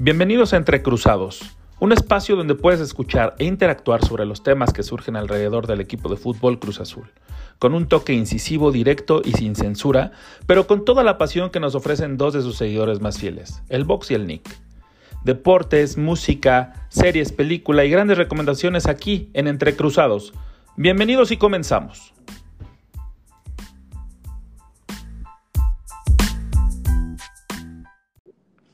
Bienvenidos a Entre Cruzados, un espacio donde puedes escuchar e interactuar sobre los temas que surgen alrededor del equipo de fútbol Cruz Azul, con un toque incisivo, directo y sin censura, pero con toda la pasión que nos ofrecen dos de sus seguidores más fieles, el Box y el Nick. Deportes, música, series, película y grandes recomendaciones aquí en Entre Cruzados. Bienvenidos y comenzamos.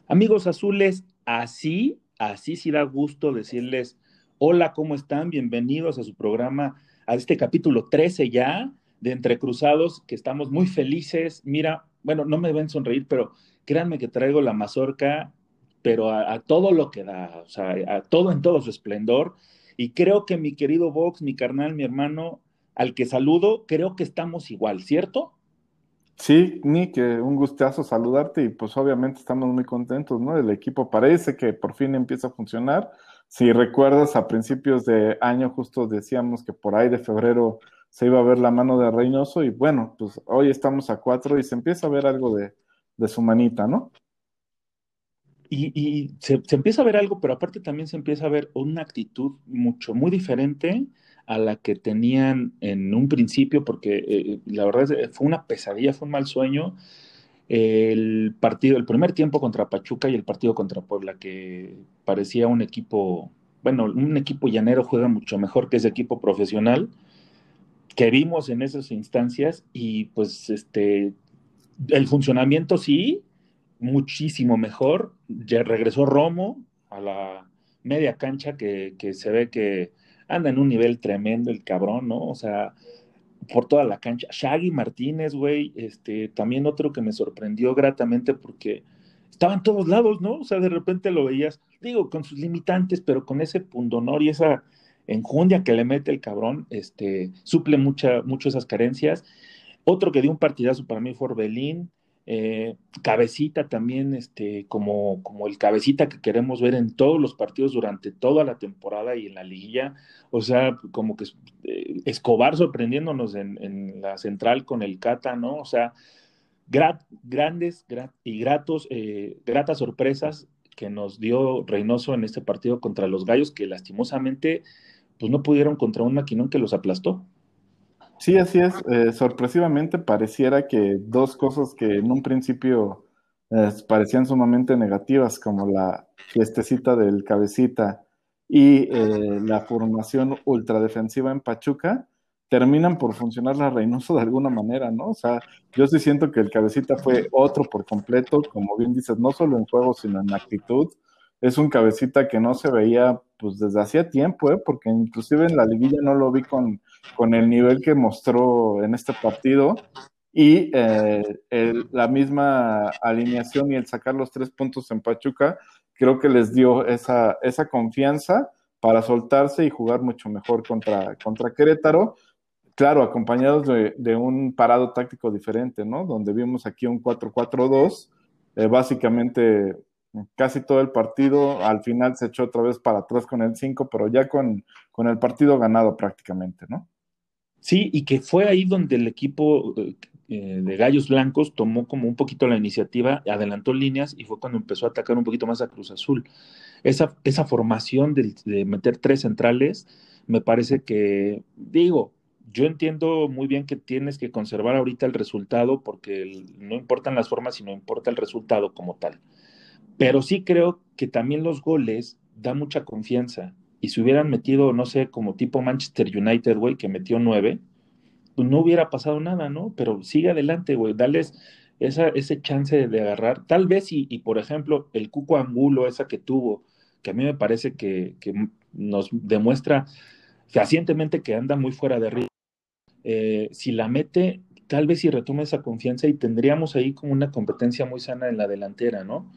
Amigos azules, así, así sí da gusto decirles, hola, ¿cómo están? Bienvenidos a su programa, a este capítulo 13 ya de Entre Cruzados, que estamos muy felices. Mira, bueno, no me ven sonreír, pero créanme que traigo la mazorca, pero a, todo lo que da, o sea, a todo en todo su esplendor. Y creo que mi querido Vox, mi carnal, mi hermano, al que saludo, creo que estamos igual, ¿cierto? Sí, Nick, un gustazo saludarte y pues obviamente estamos muy contentos, ¿no? El equipo parece que por fin empieza a funcionar. Si recuerdas, a principios de año justo decíamos que por ahí de febrero se iba a ver la mano de Reynoso y bueno, pues hoy estamos a cuatro y se empieza a ver algo de, su manita, ¿no? Y, se, empieza a ver algo, pero aparte también se empieza a ver una actitud mucho, muy diferente a la que tenían en un principio, porque eh, la verdad fue una pesadilla, fue un mal sueño. El partido, el primer tiempo contra Pachuca y el partido contra Puebla, que parecía un equipo, bueno, un equipo llanero juega mucho mejor que ese equipo profesional que vimos en esas instancias y pues este, el funcionamiento sí, muchísimo mejor. Ya regresó Romo a la media cancha que, que se ve que anda en un nivel tremendo el cabrón, ¿no? O sea, por toda la cancha. Shaggy Martínez, güey, este, también otro que me sorprendió gratamente porque estaba en todos lados, ¿no? O sea, de repente lo veías, digo, con sus limitantes, pero con ese pundonor y esa enjundia que le mete el cabrón, este, suple mucha, mucho esas carencias. Otro que dio un partidazo para mí fue Orbelín, eh, cabecita también, este, como, como el cabecita que queremos ver en todos los partidos durante toda la temporada y en la liguilla. O sea, como que eh, Escobar sorprendiéndonos en, la central con el Cata, ¿no? O sea, grandes y gratos, eh, gratas sorpresas que nos dio Reynoso en este partido contra los Gallos, que lastimosamente pues no pudieron contra un maquinón que los aplastó. Sí, así es. Eh, sorpresivamente pareciera que dos cosas que en un principio eh, parecían sumamente negativas, como la fiestecita del cabecita y eh, la formación ultradefensiva en Pachuca, terminan por funcionar la Reynoso de alguna manera, ¿no? O sea, yo sí siento que el cabecita fue otro por completo, como bien dices, no solo en juego, sino en actitud es un cabecita que no se veía pues desde hacía tiempo, ¿eh? porque inclusive en la liguilla no lo vi con, con el nivel que mostró en este partido y eh, la misma alineación y el sacar los tres puntos en Pachuca creo que les dio esa, esa confianza para soltarse y jugar mucho mejor contra, contra Querétaro, claro, acompañados de, un parado táctico diferente, ¿no? Donde vimos aquí un 4-4-2, eh, básicamente casi todo el partido, al final se echó otra vez para atrás con el 5, pero ya con, con, el partido ganado prácticamente, ¿no? Sí, y que fue ahí donde el equipo eh, de Gallos Blancos tomó como un poquito la iniciativa, adelantó líneas y fue cuando empezó a atacar un poquito más a Cruz Azul. Esa, esa formación de, de meter tres centrales, me parece que, digo, yo entiendo muy bien que tienes que conservar ahorita el resultado porque no importan las formas, sino importa el resultado como tal. Pero sí creo que también los goles dan mucha confianza. Y si hubieran metido, no sé, como tipo Manchester United, güey, que metió nueve, pues no hubiera pasado nada, ¿no? Pero sigue adelante, güey, dales esa, ese chance de agarrar. Tal vez, y, y, por ejemplo, el Cuco Angulo, esa que tuvo, que a mí me parece que, que nos demuestra fehacientemente que anda muy fuera de ritmo. Eh, si la mete, tal vez si retoma esa confianza y tendríamos ahí como una competencia muy sana en la delantera, ¿no?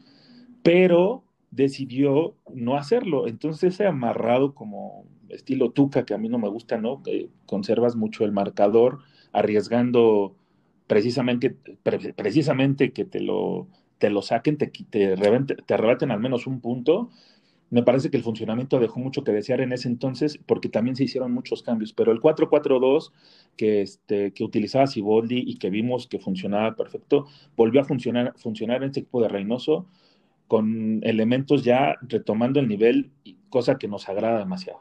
Pero decidió no hacerlo. Entonces ese amarrado como estilo tuca, que a mí no me gusta, ¿no? Que conservas mucho el marcador, arriesgando precisamente, precisamente que te lo, te lo saquen, te, te, te arrebaten al menos un punto. Me parece que el funcionamiento dejó mucho que desear en ese entonces, porque también se hicieron muchos cambios. Pero el 4-4-2 que, este, que utilizaba Siboldi y que vimos que funcionaba perfecto, volvió a funcionar, funcionar en este equipo de Reynoso con elementos ya retomando el nivel, cosa que nos agrada demasiado.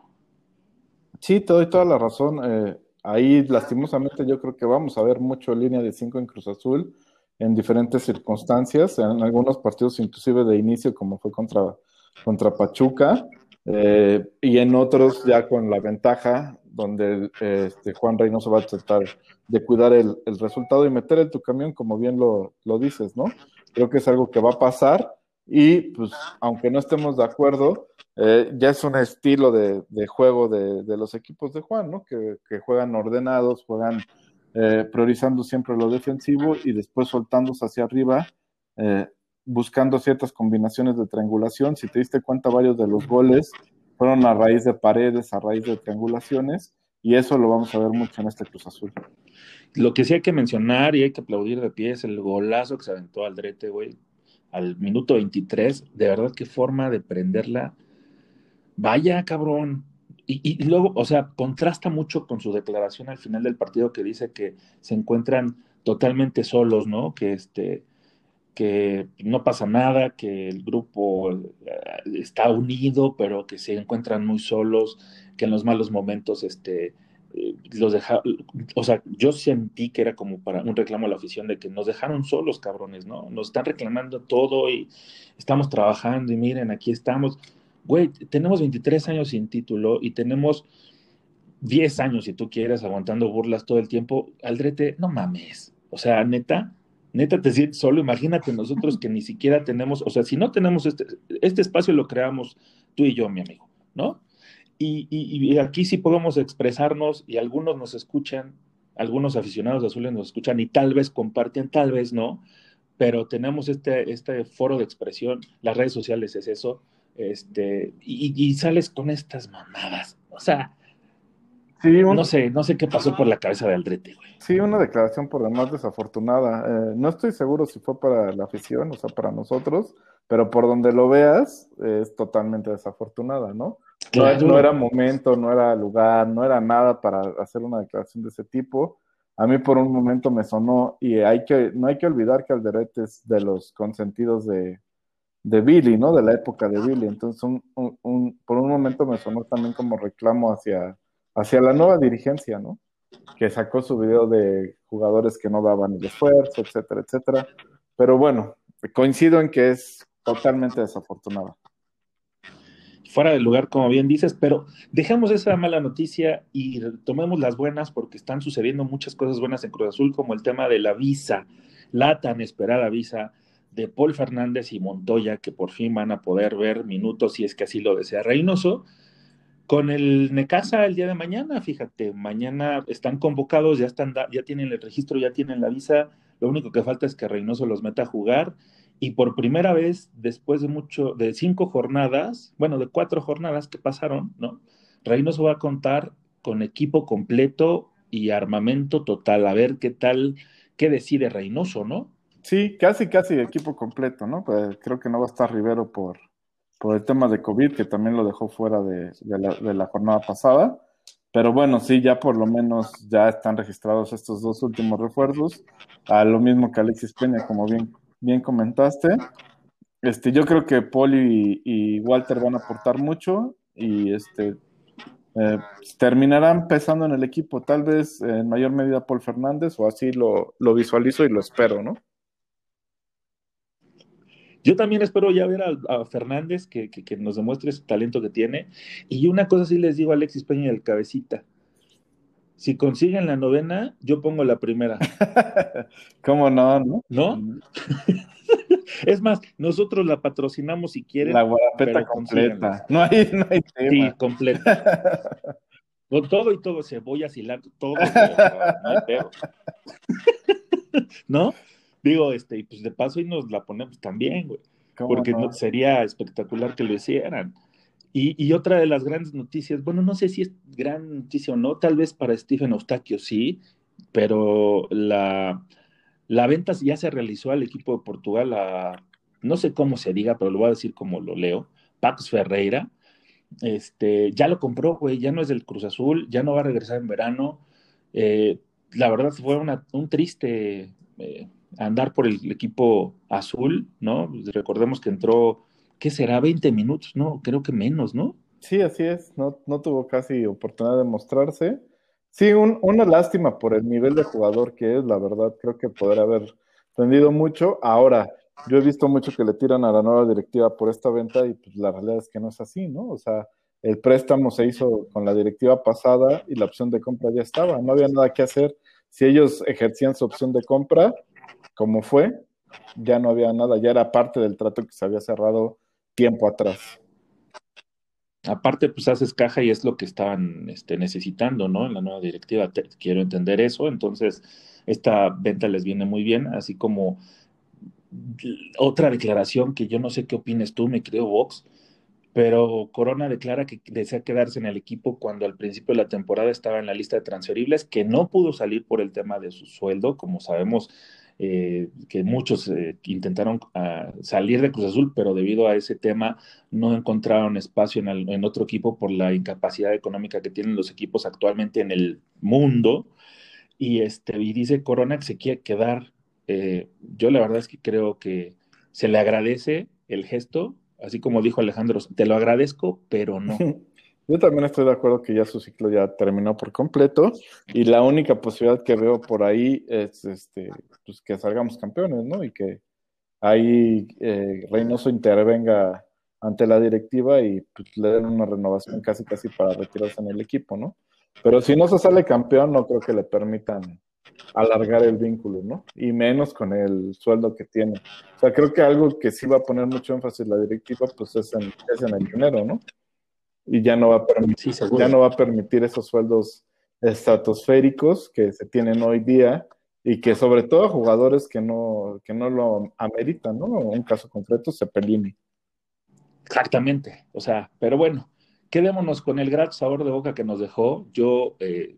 Sí, te doy toda la razón. Eh, ahí, lastimosamente, yo creo que vamos a ver mucho línea de 5 en Cruz Azul en diferentes circunstancias, en algunos partidos inclusive de inicio, como fue contra, contra Pachuca, eh, y en otros ya con la ventaja, donde este, Juan Reynoso va a tratar de cuidar el, resultado y meter en tu camión, como bien lo, lo dices, ¿no? Creo que es algo que va a pasar y pues aunque no estemos de acuerdo, eh, ya es un estilo de, juego de, los equipos de Juan, ¿no? Que, juegan ordenados, juegan eh, priorizando siempre lo defensivo y después soltándose hacia arriba, eh, buscando ciertas combinaciones de triangulación. Si te diste cuenta, varios de los goles fueron a raíz de paredes, a raíz de triangulaciones, y eso lo vamos a ver mucho en este Cruz Azul. Lo que sí hay que mencionar y hay que aplaudir de pie es el golazo que se aventó Aldrete, güey al minuto 23, de verdad qué forma de prenderla. Vaya, cabrón. Y, luego, o sea, contrasta mucho con su declaración al final del partido que dice que se encuentran totalmente solos, ¿no? Que este que no pasa nada, que el grupo eh, está unido, pero que se encuentran muy solos, que en los malos momentos este, los deja, o sea, yo sentí que era como para un reclamo a la afición de que nos dejaron solos, cabrones, ¿no? Nos están reclamando todo y estamos trabajando y miren, aquí estamos. Güey, tenemos 23 años sin título y tenemos 10 años, si tú quieres, aguantando burlas todo el tiempo. Aldrete, no mames. O sea, neta, neta te sientes solo. Imagínate nosotros que ni siquiera tenemos, o sea, si no tenemos este, este espacio lo creamos tú y yo, mi amigo, ¿no? Y, aquí sí podemos expresarnos y algunos nos escuchan, algunos aficionados azules nos escuchan y tal vez comparten, tal vez no, pero tenemos este, este foro de expresión, las redes sociales es eso, este, y, sales con estas mamadas. O sea, no sé, no sé qué pasó por la cabeza de Aldrete, güey. Sí, una declaración por demás desafortunada. Eh, no estoy seguro si fue para la afición, o sea, para nosotros, pero por donde lo veas, es totalmente desafortunada, ¿no? No, era momento, no era lugar, no era nada para hacer una declaración de ese tipo. A mí por un momento me sonó, y hay que, no hay que olvidar que Alderete es de los consentidos de, de Billy, ¿no? De la época de Billy. Entonces, un, por un momento me sonó también como reclamo hacia, hacia la nueva dirigencia, ¿no? Que sacó su video de jugadores que no daban el esfuerzo, etcétera, etcétera. Pero bueno, coincido en que es totalmente desafortunado fuera del lugar, como bien dices, pero dejamos esa mala noticia y tomemos las buenas porque están sucediendo muchas cosas buenas en Cruz Azul, como el tema de la visa, la tan esperada visa de Paul Fernández y Montoya, que por fin van a poder ver minutos si es que así lo desea Reynoso. Con el Necasa el día de mañana, fíjate, mañana están convocados, ya están, ya tienen el registro, ya tienen la visa. Lo único que falta es que Reynoso los meta a jugar y por primera vez, después de mucho, de cinco jornadas, bueno, de cuatro jornadas que pasaron, ¿no? Reynoso va a contar con equipo completo y armamento total. A ver qué tal, qué decide Reynoso, ¿no? Sí, casi, casi equipo completo, ¿no? Pues creo que no va a estar Rivero por, por el tema de COVID, que también lo dejó fuera de, la, de la jornada pasada. Pero bueno, sí, ya por lo menos ya están registrados estos dos últimos refuerzos. A lo mismo que Alexis Peña, como bien bien comentaste. Este, yo creo que Paul y, Walter van a aportar mucho y este eh, terminarán pesando en el equipo, tal vez en mayor medida Paul Fernández, o así lo, visualizo y lo espero, ¿no? Yo también espero ya ver a, Fernández que, nos demuestre ese talento que tiene. Y una cosa sí les digo a Alexis Peña y el cabecita. Si consiguen la novena, yo pongo la primera. ¿Cómo no? ¿No? ¿No? es más, nosotros la patrocinamos si quieren. La guarapeta completa. No hay, no hay tema. Sí, completa. Con todo y todo, cebolla, cilantro, todo. no hay peor. ¿No? Digo, este, y pues de paso y nos la ponemos también, güey. Porque sería espectacular que lo hicieran. Y, otra de las grandes noticias, bueno, no sé si es gran noticia o no, tal vez para Stephen Eustaquio sí, pero la, la venta ya se realizó al equipo de Portugal, no sé cómo se diga, pero lo voy a decir como lo leo, Pax Ferreira, este, ya lo compró, güey, ya no es del Cruz Azul, ya no va a regresar en verano. Eh, la verdad fue una, un triste, eh, andar por el equipo azul, ¿no? Recordemos que entró, ¿qué será? 20 minutos, ¿no? Creo que menos, ¿no? Sí, así es, no, no tuvo casi oportunidad de mostrarse. Sí, una lástima por el nivel de jugador que es, la verdad, creo que podrá haber rendido mucho. Ahora, yo he visto mucho que le tiran a la nueva directiva por esta venta y pues la realidad es que no es así, ¿no? O sea, el préstamo se hizo con la directiva pasada y la opción de compra ya estaba, no había nada que hacer. Si ellos ejercían su opción de compra, como fue, ya no había nada, ya era parte del trato que se había cerrado tiempo atrás. Aparte, pues haces caja y es lo que estaban este, necesitando, ¿no? En la nueva directiva. quiero entender eso. Entonces, esta venta les viene muy bien, así como otra declaración que yo no sé qué opines tú, me creo Vox, pero Corona declara que desea quedarse en el equipo cuando al principio de la temporada estaba en la lista de transferibles, que no pudo salir por el tema de su sueldo, como sabemos eh, que muchos eh, intentaron ah, salir de Cruz Azul, pero debido a ese tema no encontraron espacio en, otro equipo por la incapacidad económica que tienen los equipos actualmente en el mundo. Y, este, y dice Corona que se quiere quedar. Eh, yo la verdad es que creo que se le agradece el gesto, así como dijo Alejandro, te lo agradezco, pero no. Yo también estoy de acuerdo que ya su ciclo ya terminó por completo y la única posibilidad que veo por ahí es este, pues que salgamos campeones, ¿no? Y que ahí eh, Reynoso intervenga ante la directiva y pues, le den una renovación casi casi para retirarse en el equipo, ¿no? Pero si no se sale campeón, no creo que le permitan alargar el vínculo, ¿no? Y menos con el sueldo que tiene. O sea, creo que algo que sí va a poner mucho énfasis la directiva, pues es en, es en el dinero, ¿no? Y ya no va a permitir, ya no va a permitir esos sueldos estratosféricos que se tienen hoy día y que sobre todo jugadores que no, que no lo ameritan, ¿no? Un caso concreto, Cepelini. Exactamente, o sea, pero bueno, quedémonos con el gran sabor de boca que nos dejó. Yo eh,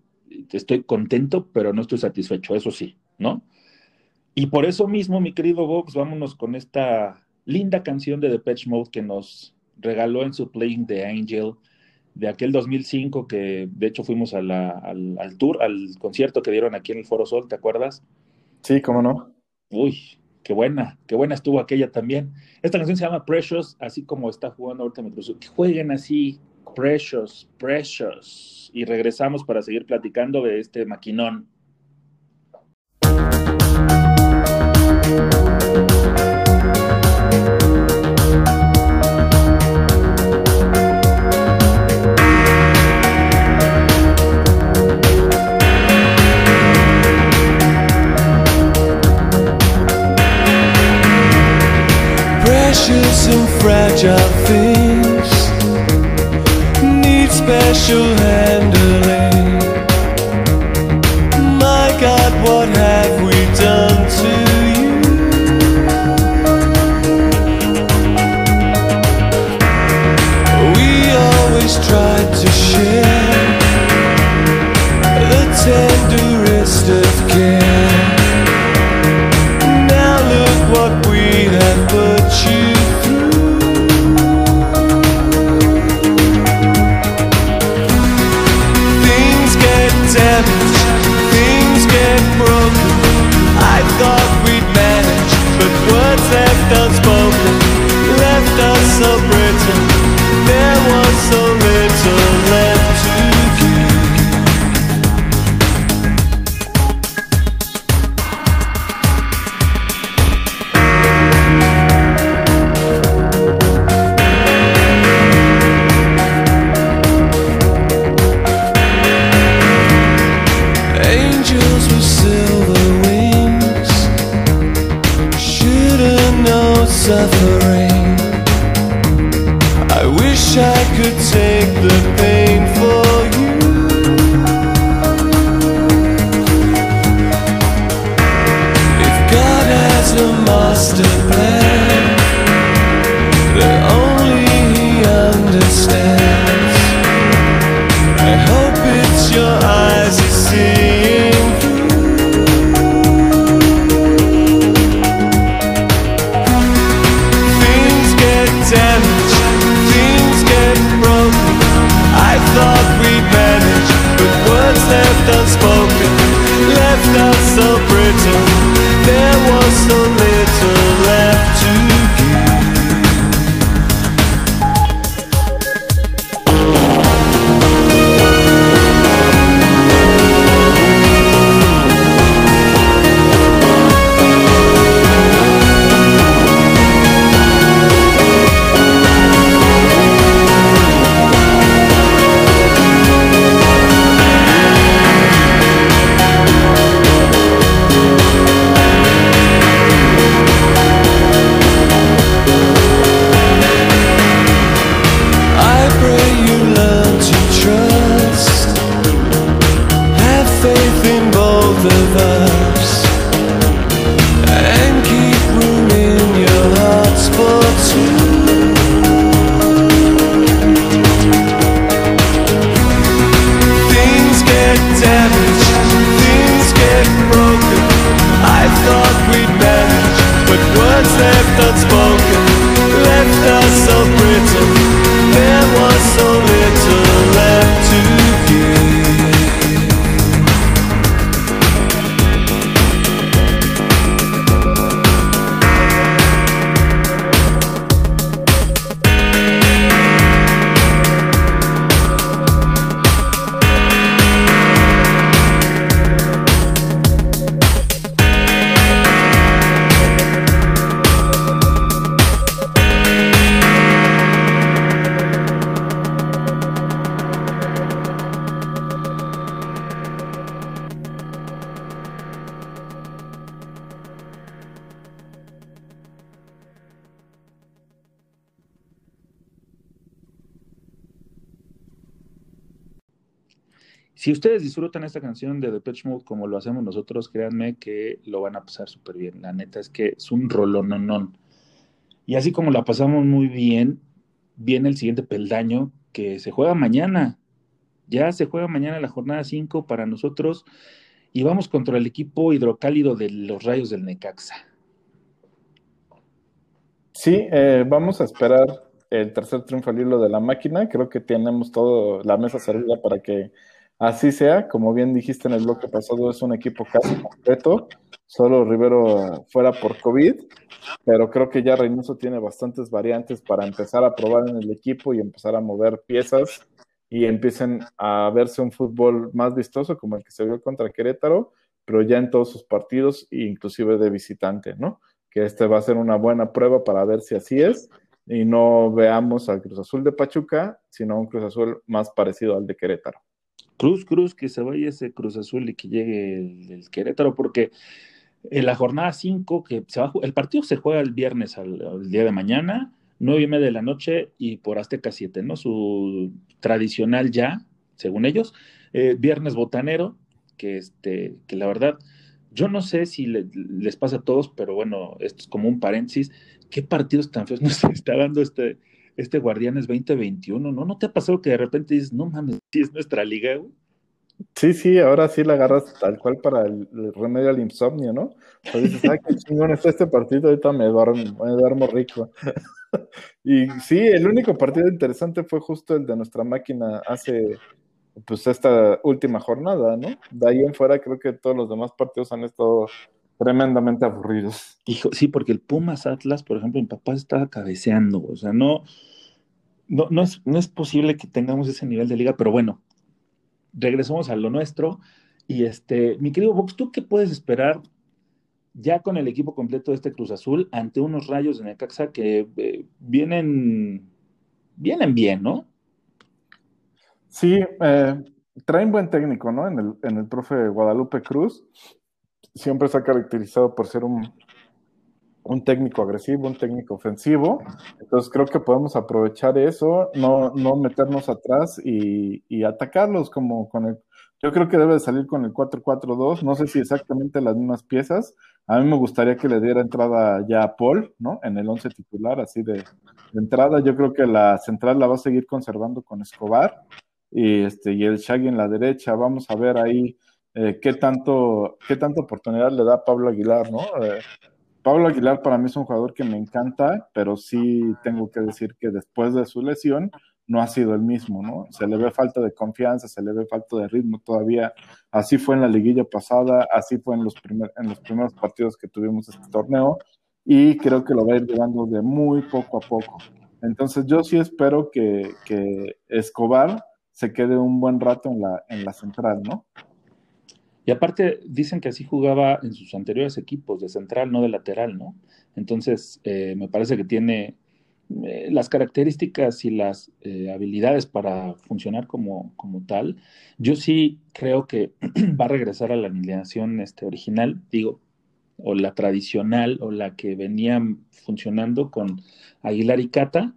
estoy contento, pero no estoy satisfecho, eso sí, ¿no? Y por eso mismo, mi querido Vox, vámonos con esta linda canción de Depeche Mode que nos regaló en su Playing the Angel de aquel 2005 que de hecho fuimos al, al, tour, al concierto que dieron aquí en el Foro Sol, ¿te acuerdas? Sí, cómo no. Uy, qué buena, qué buena estuvo aquella también. Esta canción se llama Precious, así como está jugando ahorita Que jueguen así, Precious, Precious. Y regresamos para seguir platicando de este maquinón. Fragile things need special disfrutan esta canción de Depeche Mode como lo hacemos nosotros, créanme que lo van a pasar súper bien. La neta es que es un rolononón. Y así como la pasamos muy bien, viene el siguiente peldaño que se juega mañana. Ya se juega mañana la jornada 5 para nosotros y vamos contra el equipo hidrocálido de los Rayos del Necaxa. Sí, eh, vamos a esperar el tercer triunfo al hilo de la máquina. Creo que tenemos toda la mesa servida para que así sea. Como bien dijiste en el bloque pasado, es un equipo casi completo. Solo Rivero fuera por COVID, pero creo que ya Reynoso tiene bastantes variantes para empezar a probar en el equipo y empezar a mover piezas y empiecen a verse un fútbol más vistoso como el que se vio contra Querétaro, pero ya en todos sus partidos, inclusive de visitante, ¿no? Que este va a ser una buena prueba para ver si así es y no veamos al Cruz Azul de Pachuca, sino un Cruz Azul más parecido al de Querétaro. Cruz, Cruz, que se vaya ese Cruz Azul y que llegue el, Querétaro, porque en la jornada 5, que se va el partido se juega el viernes al, día de mañana, nueve y media de la noche y por Azteca 7, ¿no? Su tradicional ya, según ellos, eh, viernes botanero, que, este, que la verdad, yo no sé si le, les pasa a todos, pero bueno, esto es como un paréntesis, ¿qué partidos tan feos nos está dando este, este Guardianes 2021? ¿No? ¿No te ha pasado que de repente dices, no mames, si es nuestra liga, güey? Sí, sí, ahora sí la agarras tal cual para el, el remedio al insomnio, ¿no? O dices, ay, qué chingón está este partido, ahorita me duermo, me duermo rico. y sí, el único partido interesante fue justo el de nuestra máquina hace, pues, esta última jornada, ¿no? De ahí en fuera creo que todos los demás partidos han estado tremendamente aburridos. Hijo, sí, porque el Pumas Atlas, por ejemplo, mi papá estaba cabeceando, o sea, no, no, no, es, no es posible que tengamos ese nivel de liga, pero bueno, regresamos a lo nuestro. Y este, mi querido Vox, ¿tú qué puedes esperar ya con el equipo completo de este Cruz Azul ante unos rayos de Necaxa que eh, vienen, vienen bien, ¿no? Sí, eh, traen buen técnico, ¿no? En el, en el profe Guadalupe Cruz. Siempre se ha caracterizado por ser un, un técnico agresivo, un técnico ofensivo. Entonces creo que podemos aprovechar eso, no, no meternos atrás y, atacarlos como con el... Yo creo que debe de salir con el 4-4-2, no sé si exactamente las mismas piezas. A mí me gustaría que le diera entrada ya a Paul, ¿no? En el 11 titular, así de, de entrada. Yo creo que la central la va a seguir conservando con Escobar y, este, y el Shaggy en la derecha. Vamos a ver ahí eh, qué, tanto, qué tanta oportunidad le da Pablo Aguilar, ¿no? Eh, Pablo Aguilar para mí es un jugador que me encanta, pero sí tengo que decir que después de su lesión no ha sido el mismo, ¿no? Se le ve falta de confianza, se le ve falta de ritmo todavía. Así fue en la liguilla pasada, así fue en los, primeros partidos que tuvimos este torneo y creo que lo va a ir llevando de muy poco a poco. Entonces yo sí espero que, Escobar se quede un buen rato en la central, ¿no? Y aparte, dicen que así jugaba en sus anteriores equipos, de central, no de lateral, ¿no? Entonces, eh, me parece que tiene eh, las características y las eh, habilidades para funcionar como, como, tal. Yo sí creo que va a regresar a la alineación este, original, digo, o la tradicional, o la que venía funcionando con Aguilar y Cata,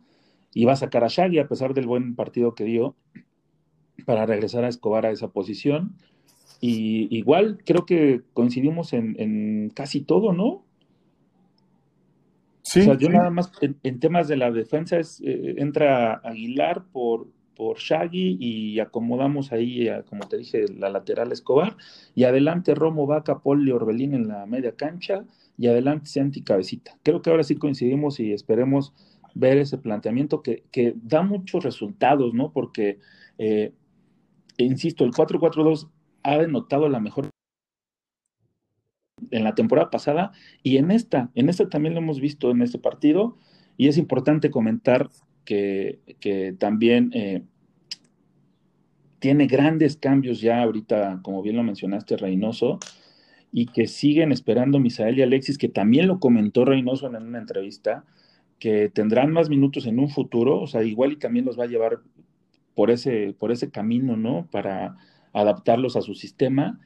y va a sacar a Shaggy, a pesar del buen partido que dio, para regresar a Escobar a esa posición Y igual creo que coincidimos en, casi todo, ¿no? Sí. O sea, yo nada más en, temas de la defensa es, eh, entra Aguilar por, por Shaggy y acomodamos ahí, como te dije, la lateral Escobar. Y adelante Romo, Vaca, Paul y Orbelín en la media cancha. Y adelante Santi Cabecita. Creo que ahora sí coincidimos y esperemos ver ese planteamiento que, que da muchos resultados, ¿no? Porque, eh, insisto, el 4-4-2 ha denotado la mejor en la temporada pasada y en esta, en esta también lo hemos visto en este partido y es importante comentar que, también eh, tiene grandes cambios ya ahorita, como bien lo mencionaste, Reynoso, y que siguen esperando Misael y Alexis, que también lo comentó Reynoso en una entrevista, que tendrán más minutos en un futuro, o sea, igual y también los va a llevar por ese, por ese camino, ¿no? Para adaptarlos a su sistema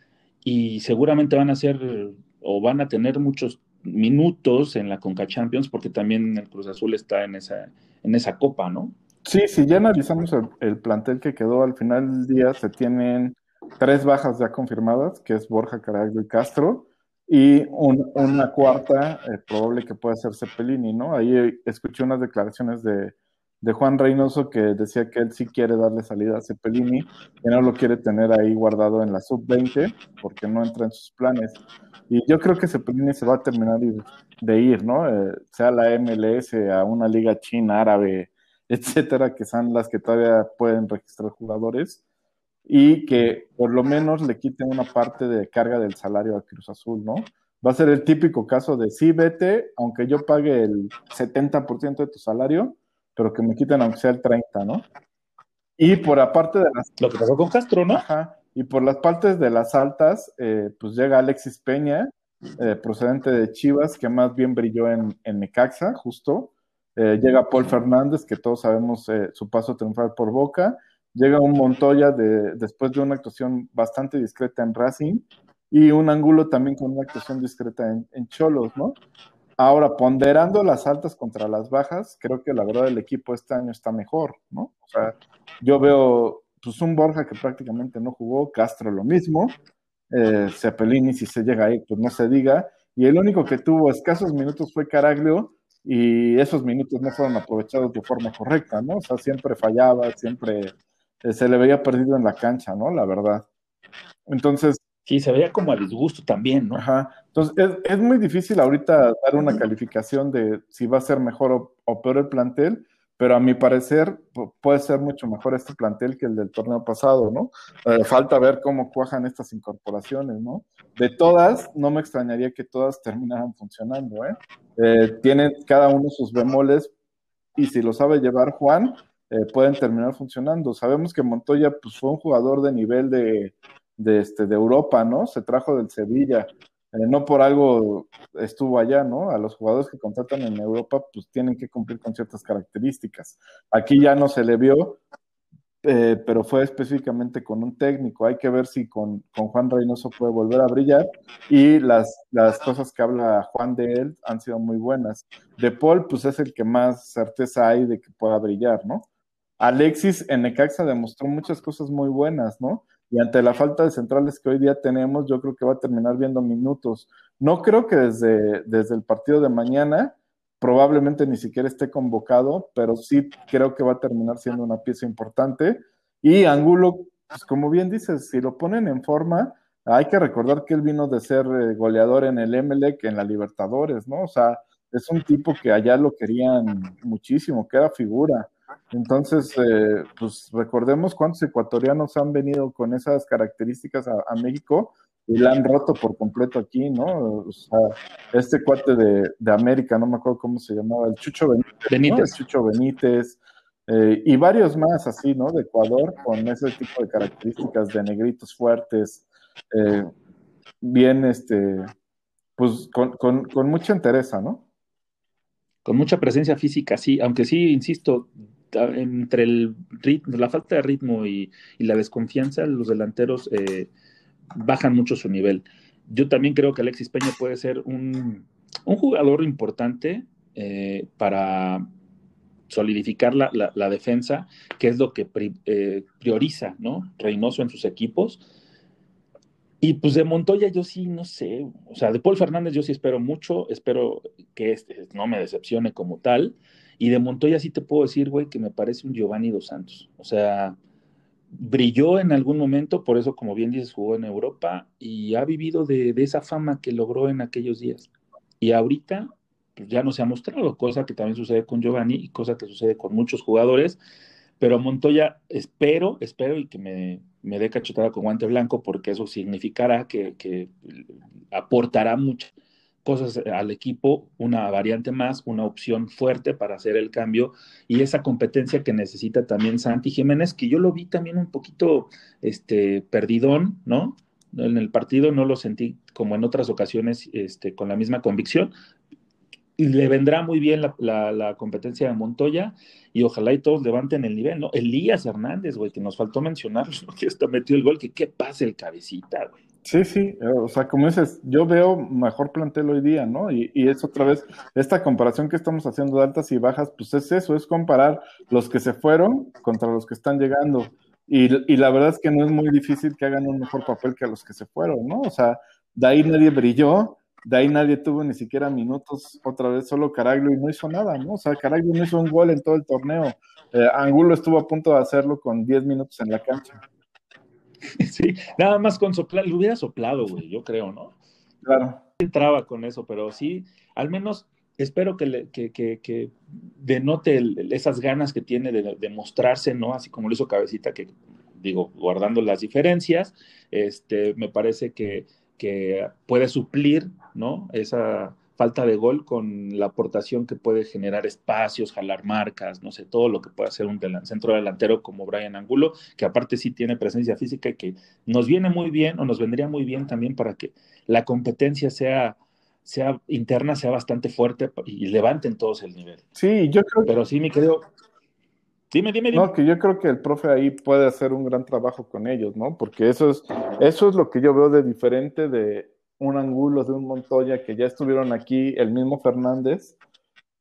y seguramente van a ser o van a tener muchos minutos en la Conca Champions porque también el Cruz Azul está en esa, en esa copa, ¿no? Sí, sí, ya analizamos el, plantel que quedó al final del día, se tienen tres bajas ya confirmadas, que es Borja Caraglio y Castro, y una cuarta eh, probable que pueda ser Cepelini, ¿no? Ahí escuché unas declaraciones de, de Juan Reynoso que decía que él sí quiere darle salida a Cepelini, que no lo quiere tener ahí guardado en la sub-20 porque no entra en sus planes. Y yo creo que Cepelini se va a terminar de ir, ¿no? Eh, sea la MLS, a una liga china, árabe, etcétera, que son las que todavía pueden registrar jugadores y que por lo menos le quiten una parte de carga del salario a Cruz Azul, ¿no? Va a ser el típico caso de sí, vete, aunque yo pague el 70% de tu salario, pero que me quiten aunque sea el 30, ¿no? Y por aparte de las... Lo que pasó con Castro, ¿no? Ajá. Y por las partes de las altas, eh, pues llega Alexis Peña, eh, procedente de Chivas, que más bien brilló en, en Necaxa, justo. Eh, llega Paul Fernández, que todos sabemos su paso triunfal por Boca. Llega un Montoya de, después de una actuación bastante discreta en Racing. Y un ángulo también con una actuación discreta en, en Cholos, ¿no? Ahora, ponderando las altas contra las bajas, creo que la verdad el equipo este año está mejor, ¿no? O sea, yo veo pues un Borja que prácticamente no jugó, Castro lo mismo, eh, Cepelini si se llega ahí, pues no se diga, y el único que tuvo escasos minutos fue Caraglio, y esos minutos no fueron aprovechados de forma correcta, ¿no? O sea, siempre fallaba, siempre eh, se le veía perdido en la cancha, ¿no? La verdad. Entonces, Sí, se veía como a disgusto también, ¿no? Ajá. Entonces, es, muy difícil ahorita dar una calificación de si va a ser mejor o, peor el plantel, pero a mi parecer puede ser mucho mejor este plantel que el del torneo pasado, ¿no? Eh, falta ver cómo cuajan estas incorporaciones, ¿no? De todas, no me extrañaría que todas terminaran funcionando, ¿eh? eh tienen cada uno sus bemoles y si lo sabe llevar Juan, eh, pueden terminar funcionando. Sabemos que Montoya pues, fue un jugador de nivel de de, este, de Europa, ¿no? Se trajo del Sevilla. Eh, no por algo estuvo allá, ¿no? A los jugadores que contratan en Europa, pues tienen que cumplir con ciertas características. Aquí ya no se le vio, eh, pero fue específicamente con un técnico. Hay que ver si con, con, Juan Reynoso puede volver a brillar. Y las, las cosas que habla Juan de él han sido muy buenas. De Paul, pues es el que más certeza hay de que pueda brillar, ¿no? Alexis en Necaxa demostró muchas cosas muy buenas, ¿no? Y ante la falta de centrales que hoy día tenemos, yo creo que va a terminar viendo minutos. No creo que desde, desde el partido de mañana probablemente ni siquiera esté convocado, pero sí creo que va a terminar siendo una pieza importante. Y Angulo, pues como bien dices, si lo ponen en forma, hay que recordar que él vino de ser eh, goleador en el que en la Libertadores, ¿no? O sea, es un tipo que allá lo querían muchísimo, que era figura. Entonces, eh, pues recordemos cuántos ecuatorianos han venido con esas características a, México y la han roto por completo aquí, ¿no? O sea, este cuate de, América, no me acuerdo cómo se llamaba, el Chucho Benítez, Chucho Benítez, eh, y varios más así, ¿no? De Ecuador, con ese tipo de características de negritos fuertes, eh, bien, este, pues con, con, con mucha entereza, ¿no? Con mucha presencia física, sí, aunque sí, insisto, entre el ritmo, la falta de ritmo y, la desconfianza, los delanteros eh, bajan mucho su nivel. Yo también creo que Alexis Peña puede ser un, jugador importante eh, para solidificar la, defensa, que es lo que eh, prioriza ¿no? Reynoso en sus equipos. Y pues de Montoya yo sí, no sé, o sea, de Paul Fernández yo sí espero mucho, espero que este no me decepcione como tal. Y de Montoya sí te puedo decir, güey, que me parece un Giovanni Dos Santos. O sea, brilló en algún momento, por eso, como bien dices, jugó en Europa y ha vivido de, esa fama que logró en aquellos días. Y ahorita pues, ya no se ha mostrado, cosa que también sucede con Giovanni y cosa que sucede con muchos jugadores. Pero Montoya, espero, espero y que me, me dé cachetada con guante blanco, porque eso significará que, que aportará muchas cosas al equipo, una variante más, una opción fuerte para hacer el cambio y esa competencia que necesita también Santi Jiménez, que yo lo vi también un poquito este, perdidón, ¿no? En el partido no lo sentí como en otras ocasiones este, con la misma convicción, le vendrá muy bien la, la, la, competencia de Montoya y ojalá y todos levanten el nivel, ¿no? Elías Hernández, güey, que nos faltó mencionar, ¿no? que hasta metió el gol, que qué pase el cabecita, güey. Sí, sí, o sea, como dices, yo veo mejor plantel hoy día, ¿no? Y, y, es otra vez, esta comparación que estamos haciendo de altas y bajas, pues es eso, es comparar los que se fueron contra los que están llegando. Y, y la verdad es que no es muy difícil que hagan un mejor papel que los que se fueron, ¿no? O sea, de ahí nadie brilló, de ahí nadie tuvo ni siquiera minutos, otra vez solo Caraglio y no hizo nada, ¿no? O sea, Caraglio no hizo un gol en todo el torneo. Eh, Angulo estuvo a punto de hacerlo con 10 minutos en la cancha. Sí, nada más con soplar, lo hubiera soplado, güey, yo creo, ¿no? Claro. Entraba con eso, pero sí, al menos espero que, le, que, que, que denote el, esas ganas que tiene de, de, mostrarse, ¿no? Así como lo hizo Cabecita, que digo, guardando las diferencias, este, me parece que, que puede suplir, ¿no? Esa falta de gol con la aportación que puede generar espacios, jalar marcas, no sé, todo lo que puede hacer un centro delantero como Brian Angulo, que aparte sí tiene presencia física y que nos viene muy bien o nos vendría muy bien también para que la competencia sea sea interna, sea bastante fuerte y levanten todos el nivel. Sí, yo creo Pero sí, mi querido, Dime, dime, dime. No, que yo creo que el profe ahí puede hacer un gran trabajo con ellos, ¿no? Porque eso es, eso es lo que yo veo de diferente de un Angulo, de un Montoya, que ya estuvieron aquí, el mismo Fernández,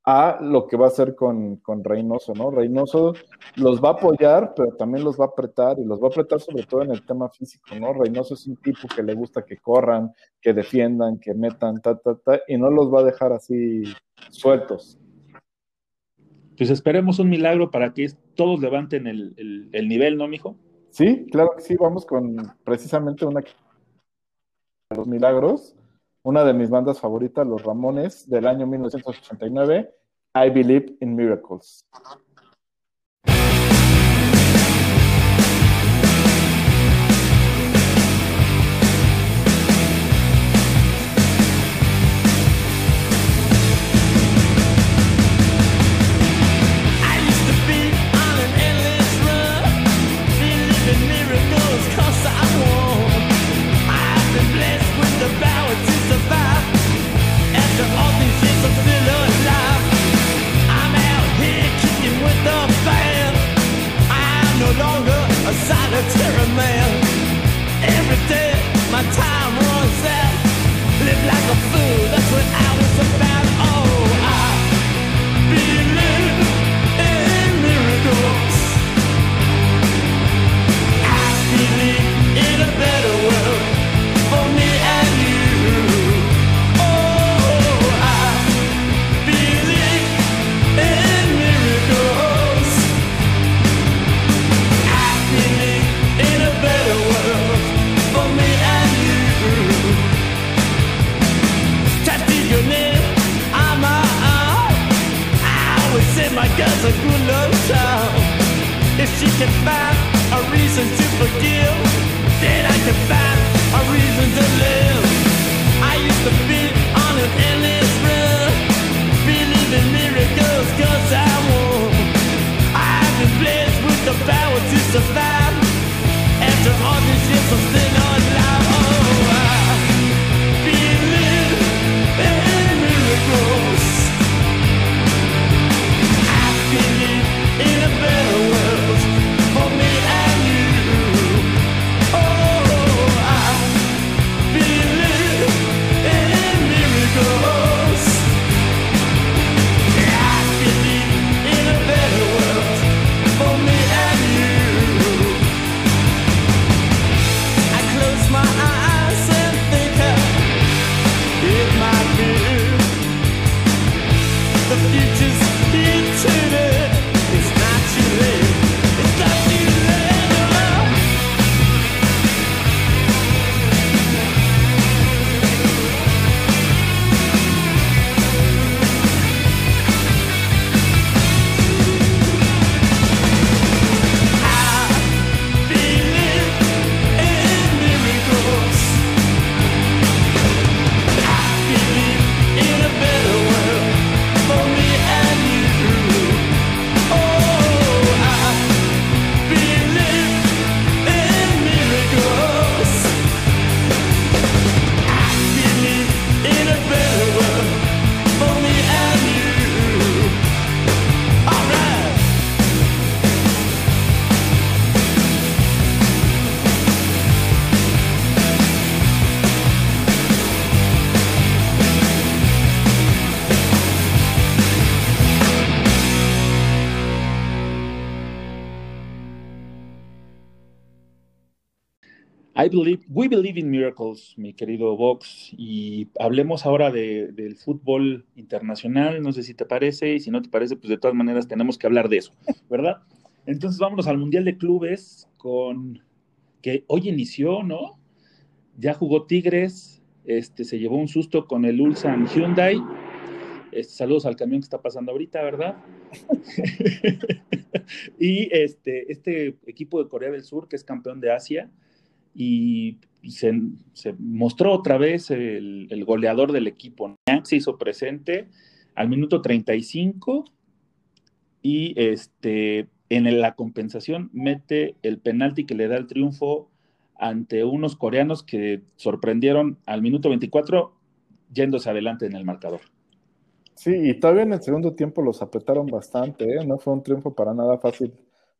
a lo que va a hacer con, con Reynoso, ¿no? Reynoso los va a apoyar, pero también los va a apretar, y los va a apretar sobre todo en el tema físico, ¿no? Reynoso es un tipo que le gusta que corran, que defiendan, que metan, ta, ta, ta, y no los va a dejar así sueltos pues esperemos un milagro para que todos levanten el, el, el, nivel, ¿no, mijo? Sí, claro que sí, vamos con precisamente una los milagros, una de mis bandas favoritas, Los Ramones, del año 1989, I Believe in Miracles. Solitary man. Every day my time runs out. Live like a fool, that's what I was about. We believe in miracles, mi querido Vox, y hablemos ahora de, del fútbol internacional, no sé si te parece, y si no te parece, pues de todas maneras tenemos que hablar de eso, ¿verdad? Entonces vámonos al Mundial de Clubes con que hoy inició, ¿no? Ya jugó Tigres, este, se llevó un susto con el Ulsan Hyundai. Este, saludos al camión que está pasando ahorita, ¿verdad? y este, este equipo de Corea del Sur, que es campeón de Asia, y se, mostró otra vez el, goleador del equipo. se hizo presente al minuto 35 y este, en la compensación mete el penalti que le da el triunfo ante unos coreanos que sorprendieron al minuto 24 yéndose adelante en el marcador. Sí, y todavía en el segundo tiempo los apretaron bastante, ¿eh? no fue un triunfo para nada fácil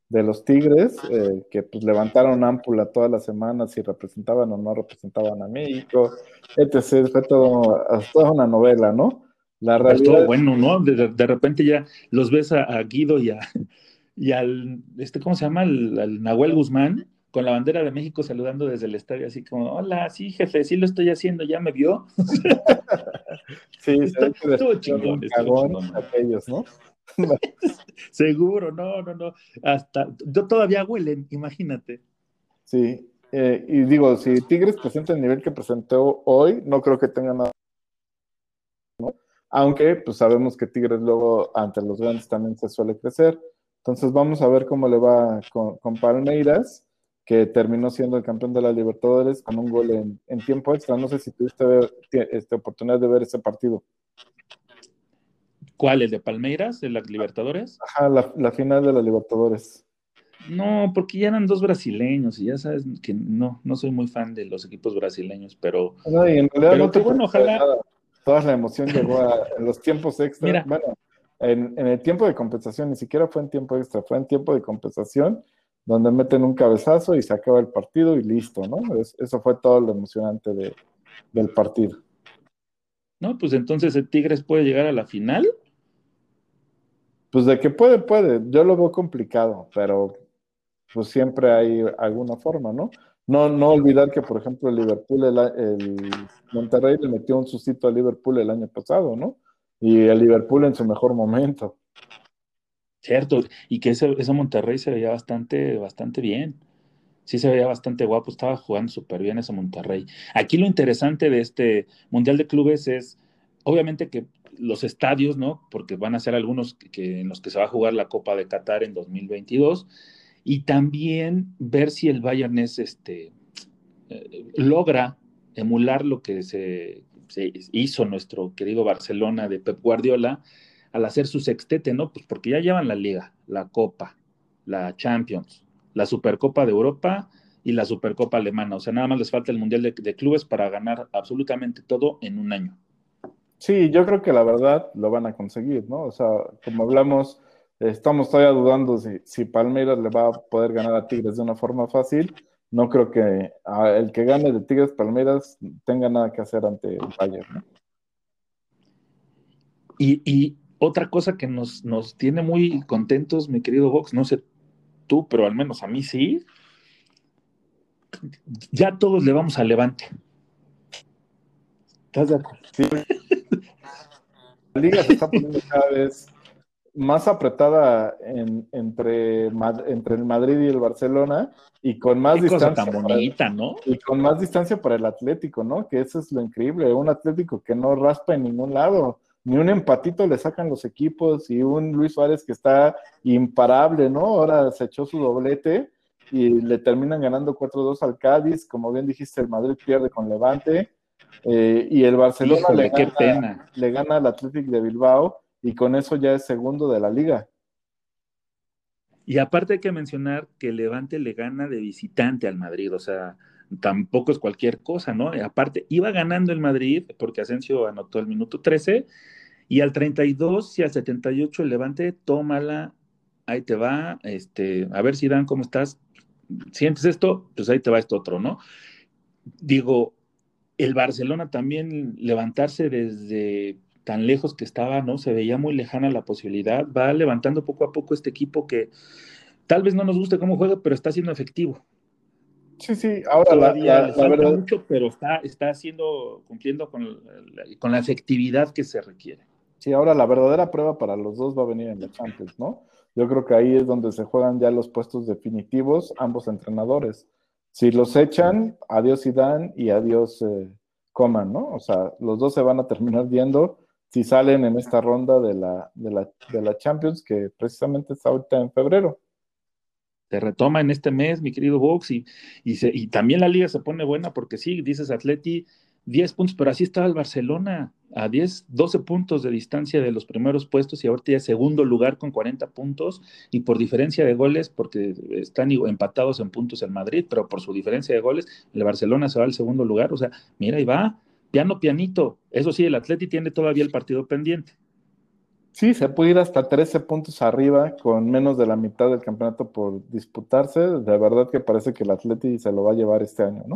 de los Tigres, eh, que pues levantaron ámpula todas las semanas si representaban o no representaban a México, etc. Fue todo, toda una novela, ¿no? La realidad... bueno, ¿no? De, repente ya los ves a, Guido y, a, y al, este, ¿cómo se llama? al Nahuel Guzmán, con la bandera de México saludando desde el estadio, así como, hola, sí, jefe, sí lo estoy haciendo, ¿ya me vio? sí, estuvo chingón, aquellos, ¿no? Seguro, no, no, no, hasta, yo todavía huelen, imagínate. Sí, eh, y digo, si Tigres presenta el nivel que presentó hoy, no creo que tenga nada. ¿no? Aunque, pues sabemos que Tigres luego ante los grandes también se suele crecer. Entonces vamos a ver cómo le va con, Palmeiras que terminó siendo el campeón de la Libertadores con un gol en, tiempo extra. No sé si tuviste esta oportunidad de ver ese partido. ¿Cuál? ¿El de Palmeiras, de la Libertadores? Ajá, la, final de la Libertadores. No, porque ya eran dos brasileños y ya sabes que no, no soy muy fan de los equipos brasileños, pero. No, y en realidad no te bueno, ojalá. Toda la emoción llegó a los tiempos extra. Bueno, en, en, el tiempo de compensación, ni siquiera fue en tiempo extra, fue en tiempo de compensación donde meten un cabezazo y se acaba el partido y listo, ¿no? eso fue todo lo emocionante del partido. No, pues entonces el Tigres puede llegar a la final. Pues de que puede, puede. Yo lo veo complicado, pero pues siempre hay alguna forma, ¿no? No, no olvidar que, por ejemplo, el Liverpool, el, Monterrey le metió un sustito al Liverpool el año pasado, ¿no? Y el Liverpool en su mejor momento. Cierto, y que ese, Monterrey se veía bastante, bastante bien. Sí se veía bastante guapo, estaba jugando súper bien ese Monterrey. Aquí lo interesante de este Mundial de Clubes es, obviamente que los estadios, ¿no? Porque van a ser algunos que, en los que se va a jugar la Copa de Qatar en 2022. Y también ver si el Bayern es, este, eh, logra emular lo que se, se hizo nuestro querido Barcelona de Pep Guardiola, al hacer su sextete, ¿no? Pues porque ya llevan la Liga, la Copa, la Champions, la Supercopa de Europa y la Supercopa Alemana. O sea, nada más les falta el Mundial de, Clubes para ganar absolutamente todo en un año. Sí, yo creo que la verdad lo van a conseguir, ¿no? O sea, como hablamos, estamos todavía dudando si, si Palmeiras le va a poder ganar a Tigres de una forma fácil. No creo que el que gane de Tigres Palmeiras tenga nada que hacer ante el Bayern, ¿no? Y, y, otra cosa que nos, nos tiene muy contentos, mi querido Vox, no sé tú, pero al menos a mí sí, ya todos le vamos al Levante. ¿Estás de acuerdo? Sí. Liga se está poniendo cada vez más apretada entre, entre el Madrid y el Barcelona y con más distancia. tan bonita, ¿no? Y con más distancia para el Atlético, ¿no? Que eso es lo increíble, un Atlético que no raspa en ningún lado ni un empatito le sacan los equipos y un Luis Suárez que está imparable, ¿no? Ahora se echó su doblete y le terminan ganando 4-2 al Cádiz, como bien dijiste, el Madrid pierde con Levante eh, y el Barcelona le, gana, le gana al Athletic de Bilbao y con eso ya es segundo de la liga. Y aparte hay que mencionar que Levante le gana de visitante al Madrid, o sea, tampoco es cualquier cosa, ¿no? Aparte, iba ganando el Madrid porque Asensio anotó el minuto 13 y al 32 y al 78 el Levante, tómala, ahí te va, este, a ver si Dan, ¿cómo estás? ¿Sientes esto? Pues ahí te va esto otro, ¿no? Digo, el Barcelona también levantarse desde tan lejos que estaba, ¿no? Se veía muy lejana la posibilidad, va levantando poco a poco este equipo que tal vez no nos guste cómo juega, pero está siendo efectivo. Sí, sí, ahora Todavía la, la verdad, mucho, pero está, está haciendo, cumpliendo con la, con la efectividad que se requiere. sí, ahora la verdadera prueba para los dos va a venir en la Champions, ¿no? Yo creo que ahí es donde se juegan ya los puestos definitivos ambos entrenadores. Si los echan, adiós Zidane y adiós eh, Coman, ¿no? O sea, los dos se van a terminar viendo si salen en esta ronda de la, de la, de la Champions, que precisamente está ahorita en febrero. Se retoma en este mes, mi querido Vox, y, y, y también la liga se pone buena porque sí, dices Atleti, 10 puntos, pero así estaba el Barcelona, a 10, 12 puntos de distancia de los primeros puestos y ahorita ya segundo lugar con 40 puntos y por diferencia de goles, porque están empatados en puntos el Madrid, pero por su diferencia de goles, el Barcelona se va al segundo lugar, o sea, mira, ahí va, piano pianito. Eso sí, el Atleti tiene todavía el partido pendiente. Sí, se puede ir hasta 13 puntos arriba con menos de la mitad del campeonato por disputarse. De verdad que parece que el Atleti se lo va a llevar este año, ¿no?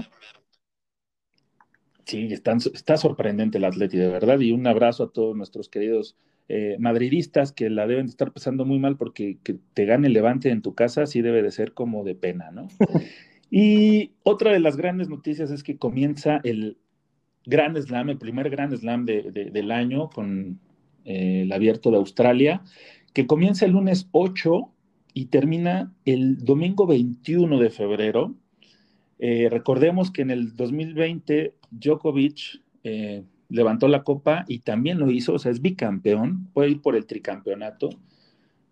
Sí, está sorprendente el Atleti, de verdad, y un abrazo a todos nuestros queridos eh, madridistas que la deben de estar pasando muy mal porque que te gane el Levante en tu casa sí debe de ser como de pena, ¿no? Y otra de las grandes noticias es que comienza el Grand Slam, el primer Grand Slam de, de, del año con eh, el abierto de Australia, que comienza el lunes 8 y termina el domingo 21 de febrero. Eh, recordemos que en el 2020 Djokovic eh, levantó la copa y también lo hizo, o sea, es bicampeón, puede ir por el tricampeonato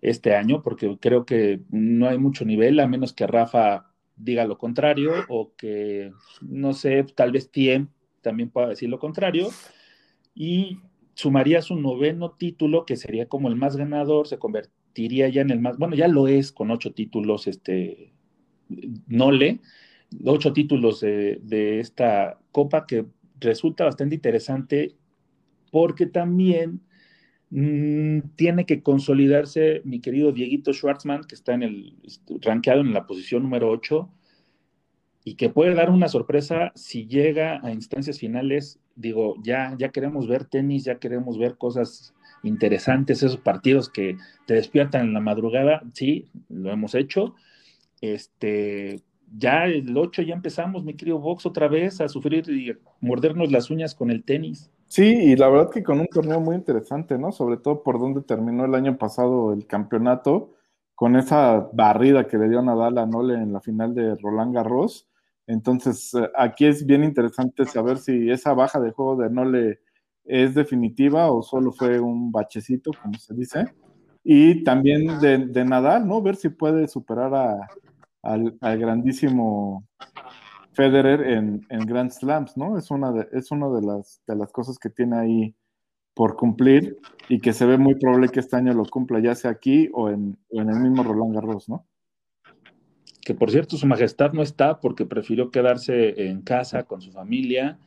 este año, porque creo que no hay mucho nivel, a menos que Rafa diga lo contrario o que, no sé, tal vez Tiem también pueda decir lo contrario, y sumaría su noveno título, que sería como el más ganador, se convertiría ya en el más, bueno, ya lo es con ocho títulos, este, Nole, ocho títulos de, de esta copa que resulta bastante interesante porque también mmm, tiene que consolidarse mi querido Dieguito Schwartzman, que está en el rankeado en la posición número 8 y que puede dar una sorpresa si llega a instancias finales. Digo, ya, ya queremos ver tenis, ya queremos ver cosas interesantes, esos partidos que te despiertan en la madrugada, sí, lo hemos hecho. Este, ya el 8 ya empezamos, mi querido Vox, otra vez a sufrir y mordernos las uñas con el tenis. Sí, y la verdad que con un torneo muy interesante, ¿no? Sobre todo por donde terminó el año pasado el campeonato, con esa barrida que le dio Nadal a Nole en la final de Roland Garros. Entonces, eh, aquí es bien interesante saber si esa baja de juego de Nole es definitiva o solo fue un bachecito, como se dice. Y también de, de Nadal, ¿no? Ver si puede superar a, al, al, grandísimo Federer en, en, Grand Slams, ¿no? Es una, de, es una de, las, de las cosas que tiene ahí por cumplir y que se ve muy probable que este año lo cumpla, ya sea aquí o en, o en el mismo Roland Garros, ¿no? Que por cierto, su majestad no está porque prefirió quedarse en casa con su familia,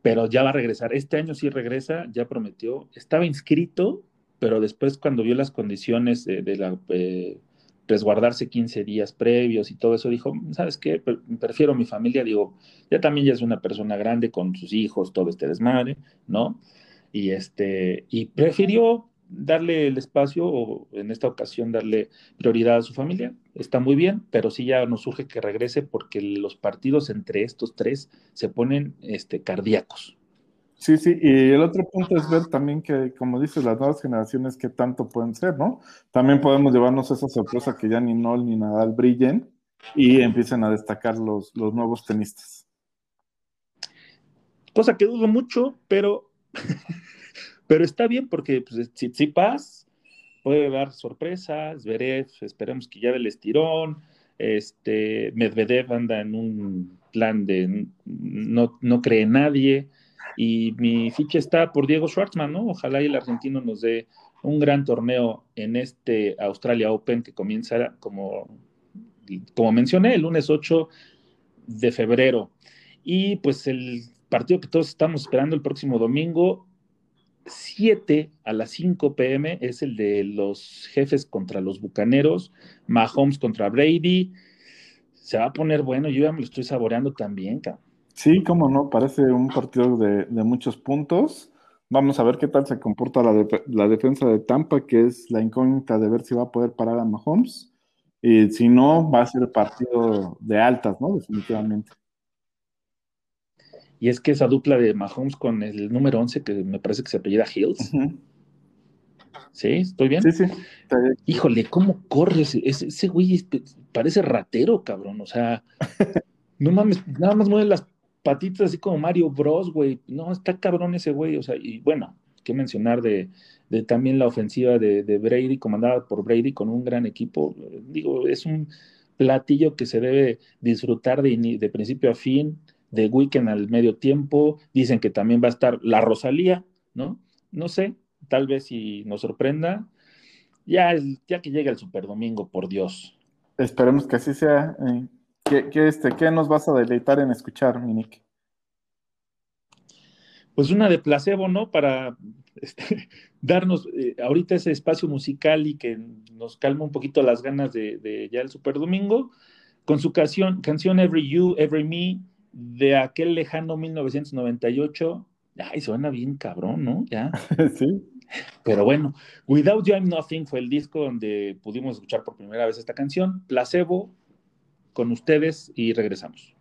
pero ya va a regresar. Este año sí regresa, ya prometió. Estaba inscrito, pero después cuando vio las condiciones de, de la... Eh, resguardarse 15 días previos y todo eso, dijo, ¿sabes qué? Prefiero mi familia, digo, ya también ya es una persona grande con sus hijos, todo este desmadre, ¿no? Y este, y prefirió darle el espacio o en esta ocasión darle prioridad a su familia. Está muy bien, pero sí ya nos surge que regrese porque los partidos entre estos tres se ponen este, cardíacos. Sí, sí, y el otro punto es ver también que, como dices, las nuevas generaciones qué tanto pueden ser, ¿no? También podemos llevarnos esa sorpresa que ya ni Nol ni Nadal brillen y empiecen a destacar los, los nuevos tenistas. Cosa que dudo mucho, pero, pero está bien porque pues, Tsitsipas puede dar sorpresas, Zverev, esperemos que ya del estirón, este, Medvedev anda en un plan de no, no cree nadie, y mi ficha está por Diego Schwartzman, ¿no? Ojalá y el argentino nos dé un gran torneo en este Australia Open que comienza, como, como mencioné, el lunes 8 de febrero. Y pues el partido que todos estamos esperando el próximo domingo, 7 a las 5 pm, es el de los jefes contra los Bucaneros, Mahomes contra Brady. Se va a poner bueno, yo ya me lo estoy saboreando también, cabrón. Sí, cómo no, parece un partido de, de, muchos puntos. Vamos a ver qué tal se comporta la, de, la, defensa de Tampa, que es la incógnita de ver si va a poder parar a Mahomes. Y si no, va a ser partido de altas, ¿no? Definitivamente. Y es que esa dupla de Mahomes con el número 11, que me parece que se apellida Hills. ¿Sí? ¿Estoy bien? Sí, sí. Híjole, ¿cómo corre ese, ese, güey? Parece ratero, cabrón. O sea, no mames, nada más mueve las patitas así como Mario Bros, güey. No, está cabrón ese güey. O sea, y bueno, qué mencionar de, también la ofensiva de, Brady, comandada por Brady con un gran equipo. Digo, es un platillo que se debe disfrutar de, de principio a fin, de weekend al medio tiempo. Dicen que también va a estar la Rosalía, ¿no? No sé, tal vez si nos sorprenda. Ya, ya que llega el Super Domingo, por Dios. Esperemos que así sea. Eh, ¿qué, este, ¿Qué nos vas a deleitar en escuchar, Minik? Pues una de placebo, ¿no? Para este, darnos eh, ahorita ese espacio musical y que nos calma un poquito las ganas de, ya el Super Domingo, con su canción, canción Every You, Every Me, de aquel lejano 1998. Ay, suena bien cabrón, ¿no? Ya. sí. Pero bueno, Without You I'm Nothing fue el disco donde pudimos escuchar por primera vez esta canción. Placebo con ustedes y regresamos.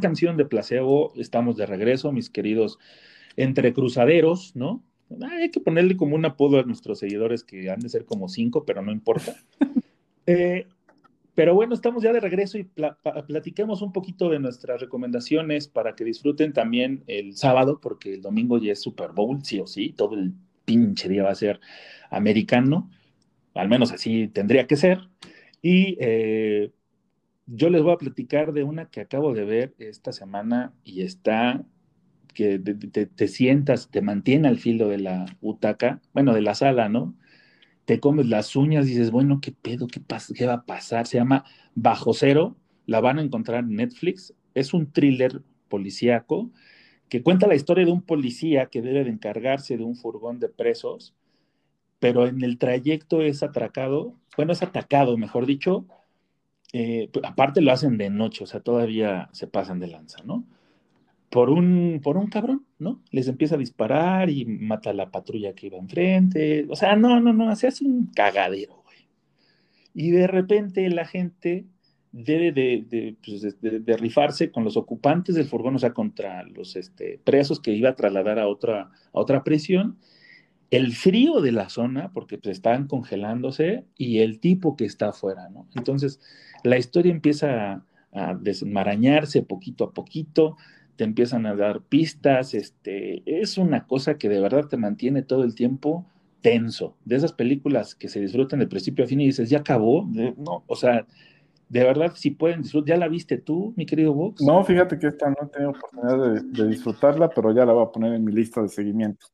Canción de placebo, estamos de regreso, mis queridos entrecruzaderos, ¿no? hay que ponerle como un apodo a nuestros seguidores que han de ser como cinco, pero no importa. Eh, pero bueno, estamos ya de regreso y platiquemos un poquito de nuestras recomendaciones para que disfruten también el sábado, porque el domingo ya es Super Bowl, sí o sí, todo el pinche día va a ser americano, al menos así tendría que ser. Y eh, yo les voy a platicar de una que acabo de ver esta semana y está que te, sientas, te mantiene al filo de la butaca, bueno, de la sala, ¿no? Te comes las uñas y dices, bueno, ¿qué pedo? ¿Qué, ¿Qué va a pasar? Se llama Bajo Cero, la van a encontrar en Netflix. Es un thriller policíaco que cuenta la historia de un policía que debe de encargarse de un furgón de presos, pero en el trayecto es atracado, bueno, es atacado, mejor dicho, eh, aparte lo hacen de noche, o sea, todavía se pasan de lanza, ¿no? Por un, por un cabrón, ¿no? Les empieza a disparar y mata a la patrulla que iba enfrente, o sea, no, no, no, se hace un cagadero, güey. Y de repente la gente debe pues, de, rifarse con los ocupantes del furgón, o sea, contra los este, presos que iba a trasladar a otra, a otra prisión, el frío de la zona, porque pues, están congelándose, y el tipo que está afuera, ¿no? Entonces, la historia empieza a, desmarañarse poquito a poquito, te empiezan a dar pistas, este, es una cosa que de verdad te mantiene todo el tiempo tenso. De esas películas que se disfrutan de principio a fin y dices, ya acabó, no, o sea, de verdad, si pueden disfrutar, ¿ya la viste tú, mi querido Vox? No, fíjate que esta no he tenido oportunidad de, disfrutarla, pero ya la voy a poner en mi lista de seguimiento.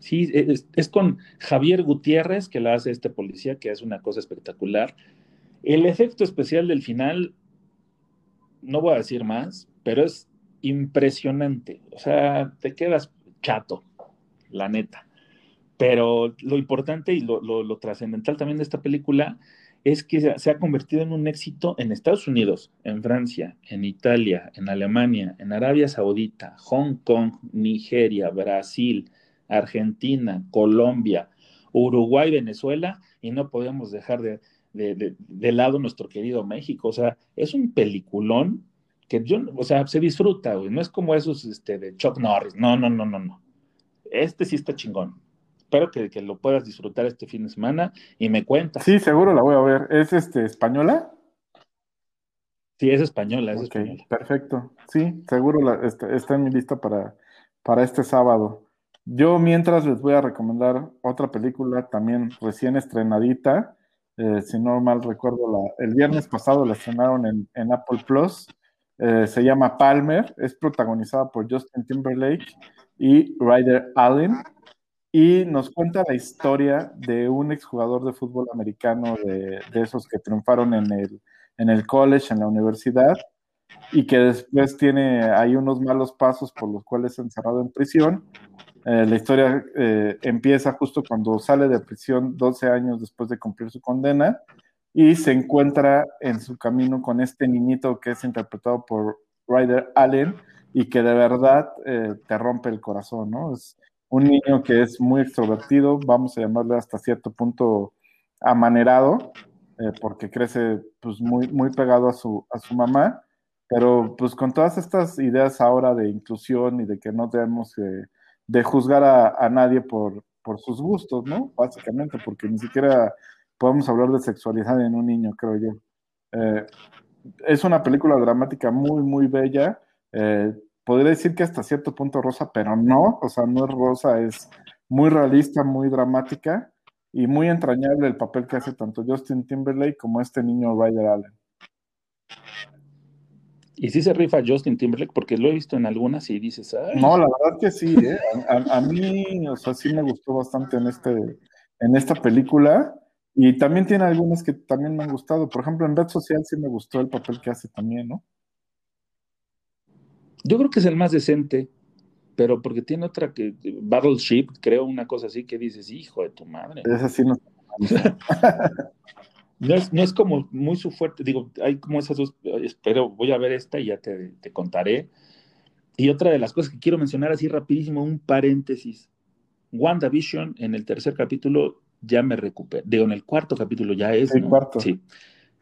Sí, es, con Javier Gutiérrez, que la hace este policía, que es una cosa espectacular. El efecto especial del final, no voy a decir más, pero es impresionante. O sea, te quedas chato, la neta. Pero lo importante y lo trascendental también de esta película es que se ha convertido en un éxito en Estados Unidos, en Francia, en Italia, en Alemania, en Arabia Saudita, Hong Kong, Nigeria, Brasil, Argentina, Colombia, Uruguay, Venezuela, y no podemos dejar de, de, lado nuestro querido México. O sea, es un peliculón que yo, o sea, se disfruta, güey. No es como esos este, de Chuck Norris. No, no, no, no, no. Este sí está chingón espero que, lo puedas disfrutar este fin de semana y me cuentas. Sí, seguro la voy a ver. ¿Es este española? Sí, es española, es española. Perfecto. Sí, seguro la, está, está, en mi lista para, para este sábado. Yo mientras les voy a recomendar otra película también recién estrenadita. Eh, si no mal recuerdo, la, el viernes pasado la estrenaron en, Apple Plus. Eh, se llama Palmer, es protagonizada por Justin Timberlake y Ryder Allen y nos cuenta la historia de un exjugador de fútbol americano de, esos que triunfaron en el, en el college, en la universidad, y que después tiene ahí unos malos pasos por los cuales es encerrado en prisión. Eh, la historia eh, empieza justo cuando sale de prisión 12 años después de cumplir su condena y se encuentra en su camino con este niñito que es interpretado por Ryder Allen y que de verdad eh, te rompe el corazón, ¿no? Es, un niño que es muy extrovertido, vamos a llamarle hasta cierto punto amanerado, porque crece pues muy, muy pegado a su, a su mamá, pero pues con todas estas ideas ahora de inclusión y de que no debemos de juzgar a, nadie por, por sus gustos, ¿no? Básicamente, porque ni siquiera podemos hablar de sexualidad en un niño, creo yo. Eh, es una película dramática muy, muy bella. Eh, podría decir que hasta cierto punto rosa, pero no, o sea, no es rosa, es muy realista, muy dramática y muy entrañable el papel que hace tanto Justin Timberlake como este niño Ryder Allen. Y sí se rifa Justin Timberlake, porque lo he visto en algunas y dices, No, la verdad que sí, ¿eh? a, mí, o sea, sí me gustó bastante en, este, en esta película. Y también tiene algunas que también me han gustado. Por ejemplo, en Red Social sí me gustó el papel que hace también, ¿no? Yo creo que es el más decente, pero porque tiene otra que, Battleship, creo, una cosa así que dices, hijo de tu madre. Es así, no. no, es, no es como muy su fuerte, digo, hay como esas dos, pero voy a ver esta y ya te, te contaré. Y otra de las cosas que quiero mencionar así rapidísimo, un paréntesis. WandaVision en el tercer capítulo ya me recuperó, digo, en el cuarto capítulo ya es. El cuarto. Sí.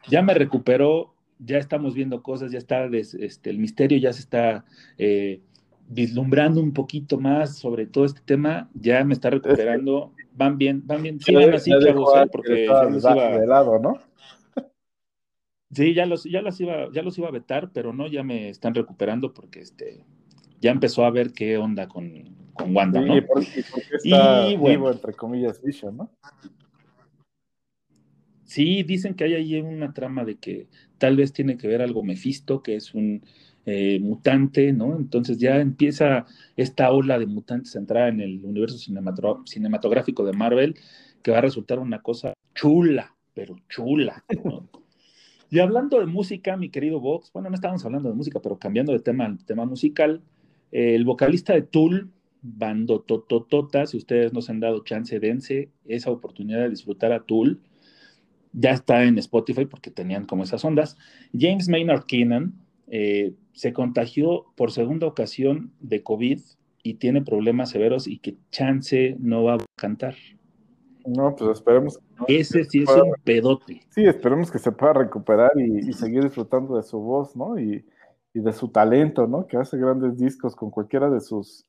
Ya me recuperó ya estamos viendo cosas, ya está, este, el misterio ya se está eh, vislumbrando un poquito más sobre todo este tema, ya me está recuperando, van bien, van bien, sí van así, chavos, ¿eh? porque ya los iba, de lado, ¿no? Sí, ya los, ya los iba, ya los iba a vetar, pero no, ya me están recuperando porque este, ya empezó a ver qué onda con, con Wanda, ¿no? Y por, y por qué está vivo, entre comillas, Vision, ¿no? Sí, dicen que hay ahí una trama de que tal vez tiene que ver algo Mephisto, que es un eh, mutante, ¿no? Entonces ya empieza esta ola de mutantes a entrar en el universo cinematográfico de Marvel, que va a resultar una cosa chula, pero chula, ¿no? Y hablando de música, mi querido Vox, bueno, no estábamos hablando de música, pero cambiando de tema, tema musical, eh, el vocalista de Tool, Bando Tototota, si ustedes nos han dado chance, dense esa oportunidad de disfrutar a Tool. Ya está en Spotify porque tenían como esas ondas. James Maynard Keenan eh, se contagió por segunda ocasión de COVID y tiene problemas severos y que chance no va a cantar. No, pues esperemos. Ese sí es un pedote. Sí, esperemos que se pueda recuperar y, y seguir disfrutando de su voz, ¿no? Y, y, de su talento, ¿no? Que hace grandes discos con cualquiera de sus,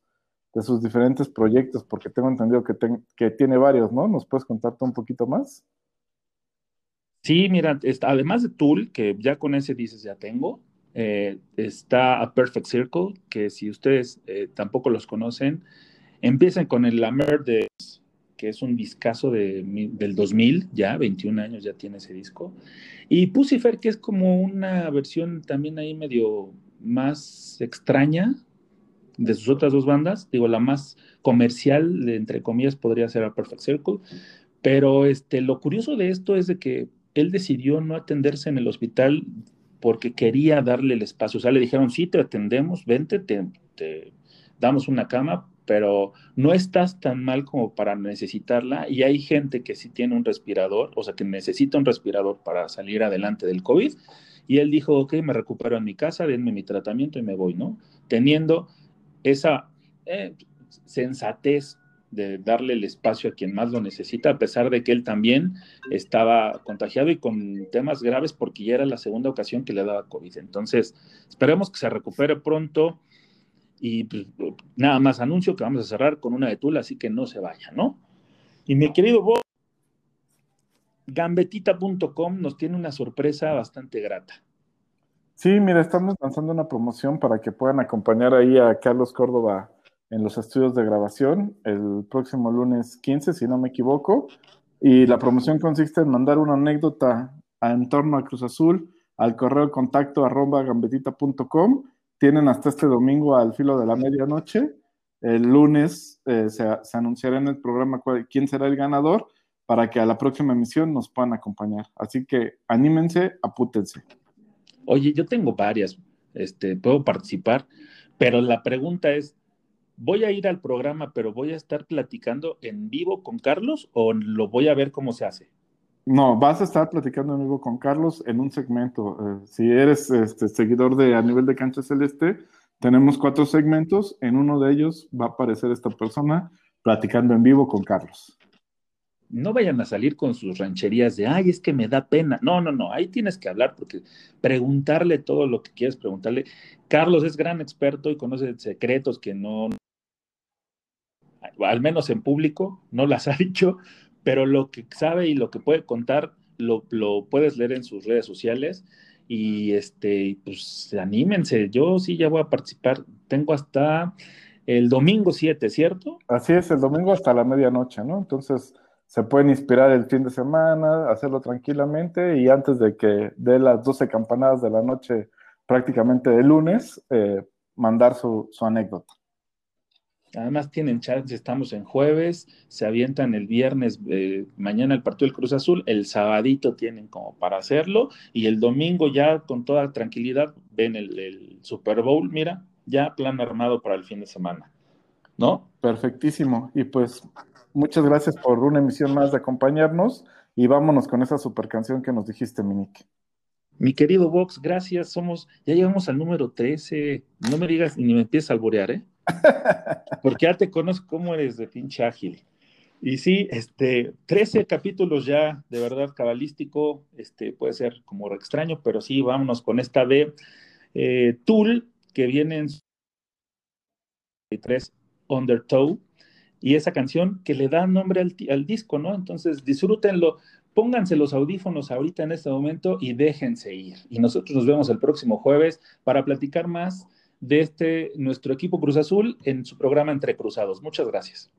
de sus diferentes proyectos, porque tengo entendido que, ten, que tiene varios, ¿no? ¿Nos puedes contarte un poquito más? Sí, mira, además de Tool, que ya con ese dices ya tengo, eh, está A Perfect Circle, que si ustedes eh, tampoco los conocen, empiecen con el Lamer de que es un discazo de, del 2000, ya 21 años ya tiene ese disco. Y Pucifer, que es como una versión también ahí medio más extraña de sus otras dos bandas. Digo, la más comercial, entre comillas, podría ser A Perfect Circle. Pero este, lo curioso de esto es de que él decidió no atenderse en el hospital porque quería darle el espacio. O sea, le dijeron, sí, te atendemos, vente, te, te damos una cama, pero no estás tan mal como para necesitarla y hay gente que sí tiene un respirador, o sea, que necesita un respirador para salir adelante del COVID. Y él dijo, ok, me recupero en mi casa, denme mi tratamiento y me voy, ¿no? Teniendo esa eh, sensatez de darle el espacio a quien más lo necesita, a pesar de que él también estaba contagiado y con temas graves porque ya era la segunda ocasión que le daba COVID. Entonces, esperemos que se recupere pronto y pues, nada más anuncio que vamos a cerrar con una de Tula, así que no se vaya, ¿no? Y mi querido Bob, gambetita.com nos tiene una sorpresa bastante grata. Sí, mira, estamos lanzando una promoción para que puedan acompañar ahí a Carlos Córdoba en los estudios de grabación el próximo lunes 15, si no me equivoco. Y la promoción consiste en mandar una anécdota en torno a Cruz Azul al correo contacto arroba gambetita.com tienen hasta este domingo al filo de la medianoche. El lunes eh, se, se, anunciará en el programa cuál, quién será el ganador para que a la próxima emisión nos puedan acompañar. Así que anímense, apútense. Oye, yo tengo varias, este, puedo participar, pero la pregunta es, ¿voy a ir al programa, pero voy a estar platicando en vivo con Carlos o lo voy a ver cómo se hace? No, vas a estar platicando en vivo con Carlos en un segmento. Eh, si eres este, seguidor de A Nivel de Cancha Celeste, tenemos cuatro segmentos. En uno de ellos va a aparecer esta persona platicando en vivo con Carlos. No vayan a salir con sus rancherías de, ay, es que me da pena. No, no, no, ahí tienes que hablar porque preguntarle todo lo que quieres preguntarle. Carlos es gran experto y conoce secretos que no, al menos en público, no las ha dicho, pero lo que sabe y lo que puede contar lo, lo puedes leer en sus redes sociales y este, pues anímense, yo sí ya voy a participar, tengo hasta el domingo 7, ¿cierto? Así es, el domingo hasta la medianoche, ¿no? Entonces se pueden inspirar el fin de semana, hacerlo tranquilamente y antes de que dé las 12 campanadas de la noche prácticamente de lunes, eh, mandar su, su anécdota. Además tienen chance, estamos en jueves, se avientan el viernes, eh, mañana el partido del Cruz Azul, el sabadito tienen como para hacerlo y el domingo ya con toda tranquilidad ven el, el Super Bowl, mira, ya plan armado para el fin de semana, ¿no? Perfectísimo. Y pues muchas gracias por una emisión más de acompañarnos y vámonos con esa super canción que nos dijiste, Minique. Mi querido Vox, gracias. Somos, ya llegamos al número 13. No me digas ni me empieces a alborear, ¿eh? Porque ya te conozco cómo eres de pinche ágil. Y sí, este, 13 capítulos ya, de verdad, cabalístico, este, puede ser como extraño, pero sí, vámonos con esta de eh, Tool, que viene en 3 Undertow, y esa canción que le da nombre al, al disco, ¿no? Entonces, disfrútenlo, pónganse los audífonos ahorita en este momento y déjense ir. Y nosotros nos vemos el próximo jueves para platicar más de este, nuestro equipo Cruz Azul en su programa Entre Cruzados. Muchas gracias.